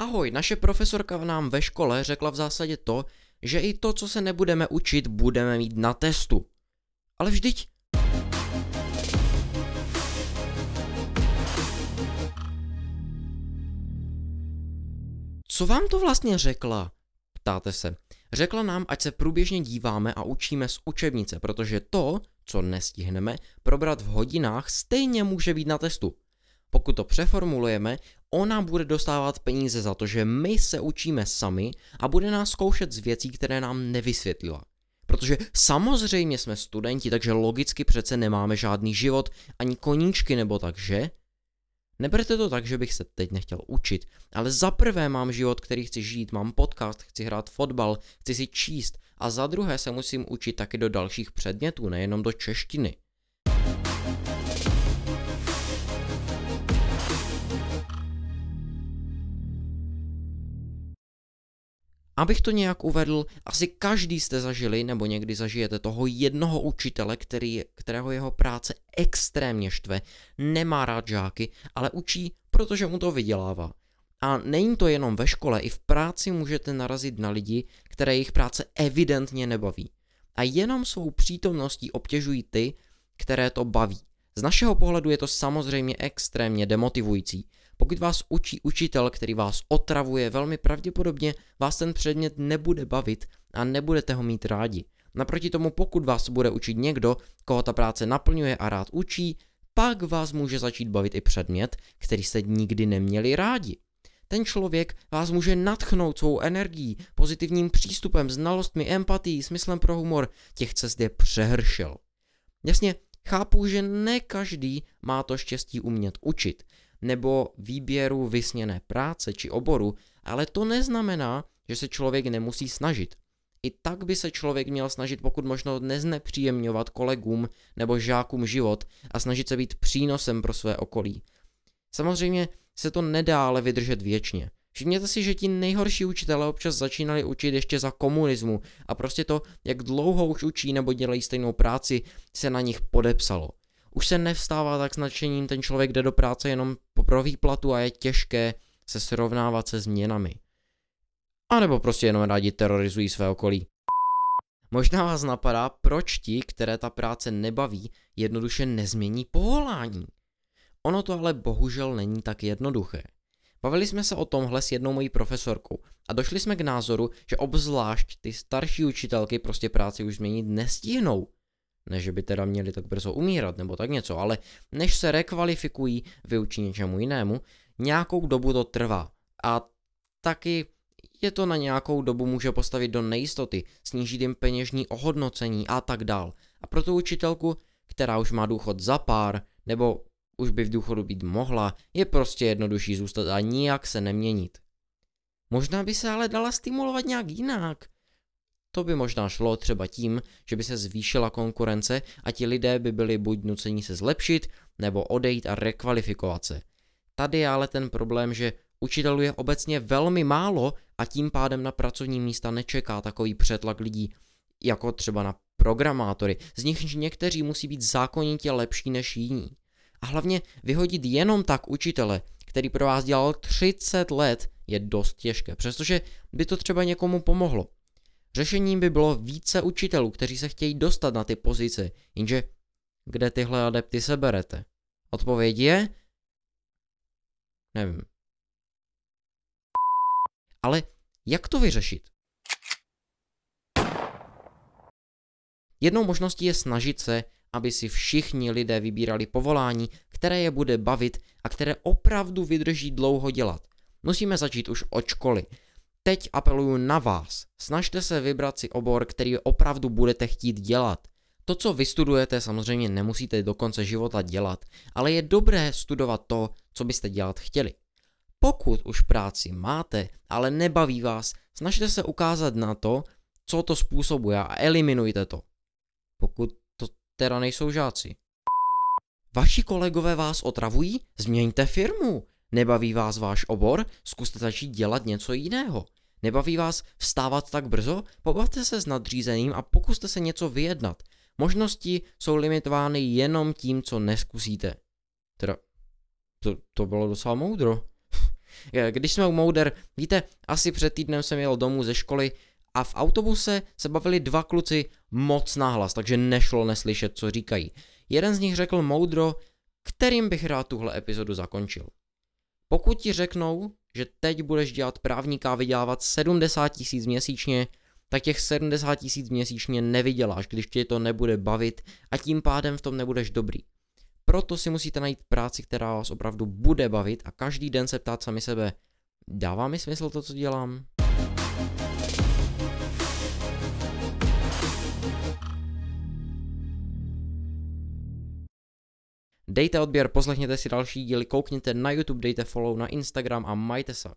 Ahoj, naše profesorka nám ve škole řekla v zásadě to, že i to, co se nebudeme učit, budeme mít na testu. Ale vždyť... Co vám to vlastně řekla? Ptáte se. Řekla nám, ať se průběžně díváme a učíme z učebnice, protože to, co nestihneme, probrat v hodinách, stejně může být na testu. Pokud to přeformulujeme, ona bude dostávat peníze za to, že my se učíme sami a bude nás zkoušet z věcí, které nám nevysvětlila. Protože samozřejmě jsme studenti, takže logicky přece nemáme žádný život, ani koníčky nebo tak, že? Neberte to tak, že bych se teď nechtěl učit, ale za prvé mám život, který chci žít, mám podcast, chci hrát fotbal, chci si číst a za druhé se musím učit taky do dalších předmětů, nejenom do češtiny. Abych to nějak uvedl, asi každý jste zažili nebo někdy zažijete toho jednoho učitele, který, kterého jeho práce extrémně štve, nemá rád žáky, ale učí, protože mu to vydělává. A není to jenom ve škole, i v práci můžete narazit na lidi, které jejich práce evidentně nebaví. A jenom svou přítomností obtěžují ty, které to baví. Z našeho pohledu je to samozřejmě extrémně demotivující, pokud vás učí učitel, který vás otravuje, velmi pravděpodobně vás ten předmět nebude bavit a nebudete ho mít rádi. Naproti tomu, pokud vás bude učit někdo, koho ta práce naplňuje a rád učí, pak vás může začít bavit i předmět, který jste nikdy neměli rádi. Ten člověk vás může natchnout svou energií, pozitivním přístupem, znalostmi, empatií, smyslem pro humor. Těch cest je přehršel. Jasně, chápu, že ne každý má to štěstí umět učit nebo výběru vysněné práce či oboru, ale to neznamená, že se člověk nemusí snažit. I tak by se člověk měl snažit pokud možno neznepříjemňovat kolegům nebo žákům život a snažit se být přínosem pro své okolí. Samozřejmě se to nedá ale vydržet věčně. Všimněte si, že ti nejhorší učitelé občas začínali učit ještě za komunismu a prostě to, jak dlouho už učí nebo dělají stejnou práci, se na nich podepsalo už se nevstává tak s nadšením, ten člověk jde do práce jenom pro výplatu a je těžké se srovnávat se změnami. A nebo prostě jenom rádi terorizují své okolí. Možná vás napadá, proč ti, které ta práce nebaví, jednoduše nezmění povolání. Ono to ale bohužel není tak jednoduché. Bavili jsme se o tomhle s jednou mojí profesorkou a došli jsme k názoru, že obzvlášť ty starší učitelky prostě práci už změnit nestihnou. Ne, že by teda měli tak brzo umírat nebo tak něco, ale než se rekvalifikují, vyučí něčemu jinému, nějakou dobu to trvá. A taky je to na nějakou dobu může postavit do nejistoty, snížit jim peněžní ohodnocení a tak dál. A pro tu učitelku, která už má důchod za pár, nebo už by v důchodu být mohla, je prostě jednodušší zůstat a nijak se neměnit. Možná by se ale dala stimulovat nějak jinak. To by možná šlo třeba tím, že by se zvýšila konkurence a ti lidé by byli buď nuceni se zlepšit, nebo odejít a rekvalifikovat se. Tady je ale ten problém, že učitelů je obecně velmi málo a tím pádem na pracovní místa nečeká takový přetlak lidí, jako třeba na programátory, z nich někteří musí být zákonitě lepší než jiní. A hlavně vyhodit jenom tak učitele, který pro vás dělal 30 let, je dost těžké, přestože by to třeba někomu pomohlo. Řešením by bylo více učitelů, kteří se chtějí dostat na ty pozice, jenže kde tyhle adepty seberete? Odpověď je? Nevím. Ale jak to vyřešit? Jednou možností je snažit se, aby si všichni lidé vybírali povolání, které je bude bavit a které opravdu vydrží dlouho dělat. Musíme začít už od školy teď apeluju na vás. Snažte se vybrat si obor, který opravdu budete chtít dělat. To, co vystudujete, samozřejmě nemusíte do konce života dělat, ale je dobré studovat to, co byste dělat chtěli. Pokud už práci máte, ale nebaví vás, snažte se ukázat na to, co to způsobuje a eliminujte to. Pokud teda nejsou žáci. Vaši kolegové vás otravují? Změňte firmu. Nebaví vás váš obor? Zkuste začít dělat něco jiného. Nebaví vás vstávat tak brzo? Pobavte se s nadřízeným a pokuste se něco vyjednat. Možnosti jsou limitovány jenom tím, co neskusíte. Teda, to, to bylo docela moudro. Když jsme u Mouder, víte, asi před týdnem jsem jel domů ze školy a v autobuse se bavili dva kluci moc nahlas, takže nešlo neslyšet, co říkají. Jeden z nich řekl moudro, kterým bych rád tuhle epizodu zakončil. Pokud ti řeknou, že teď budeš dělat právníka a vydělávat 70 tisíc měsíčně, tak těch 70 tisíc měsíčně nevyděláš, když tě to nebude bavit a tím pádem v tom nebudeš dobrý. Proto si musíte najít práci, která vás opravdu bude bavit a každý den se ptát sami sebe, dává mi smysl to, co dělám? Dejte odběr, poslechněte si další díly, koukněte na YouTube, dejte follow na Instagram a majte se.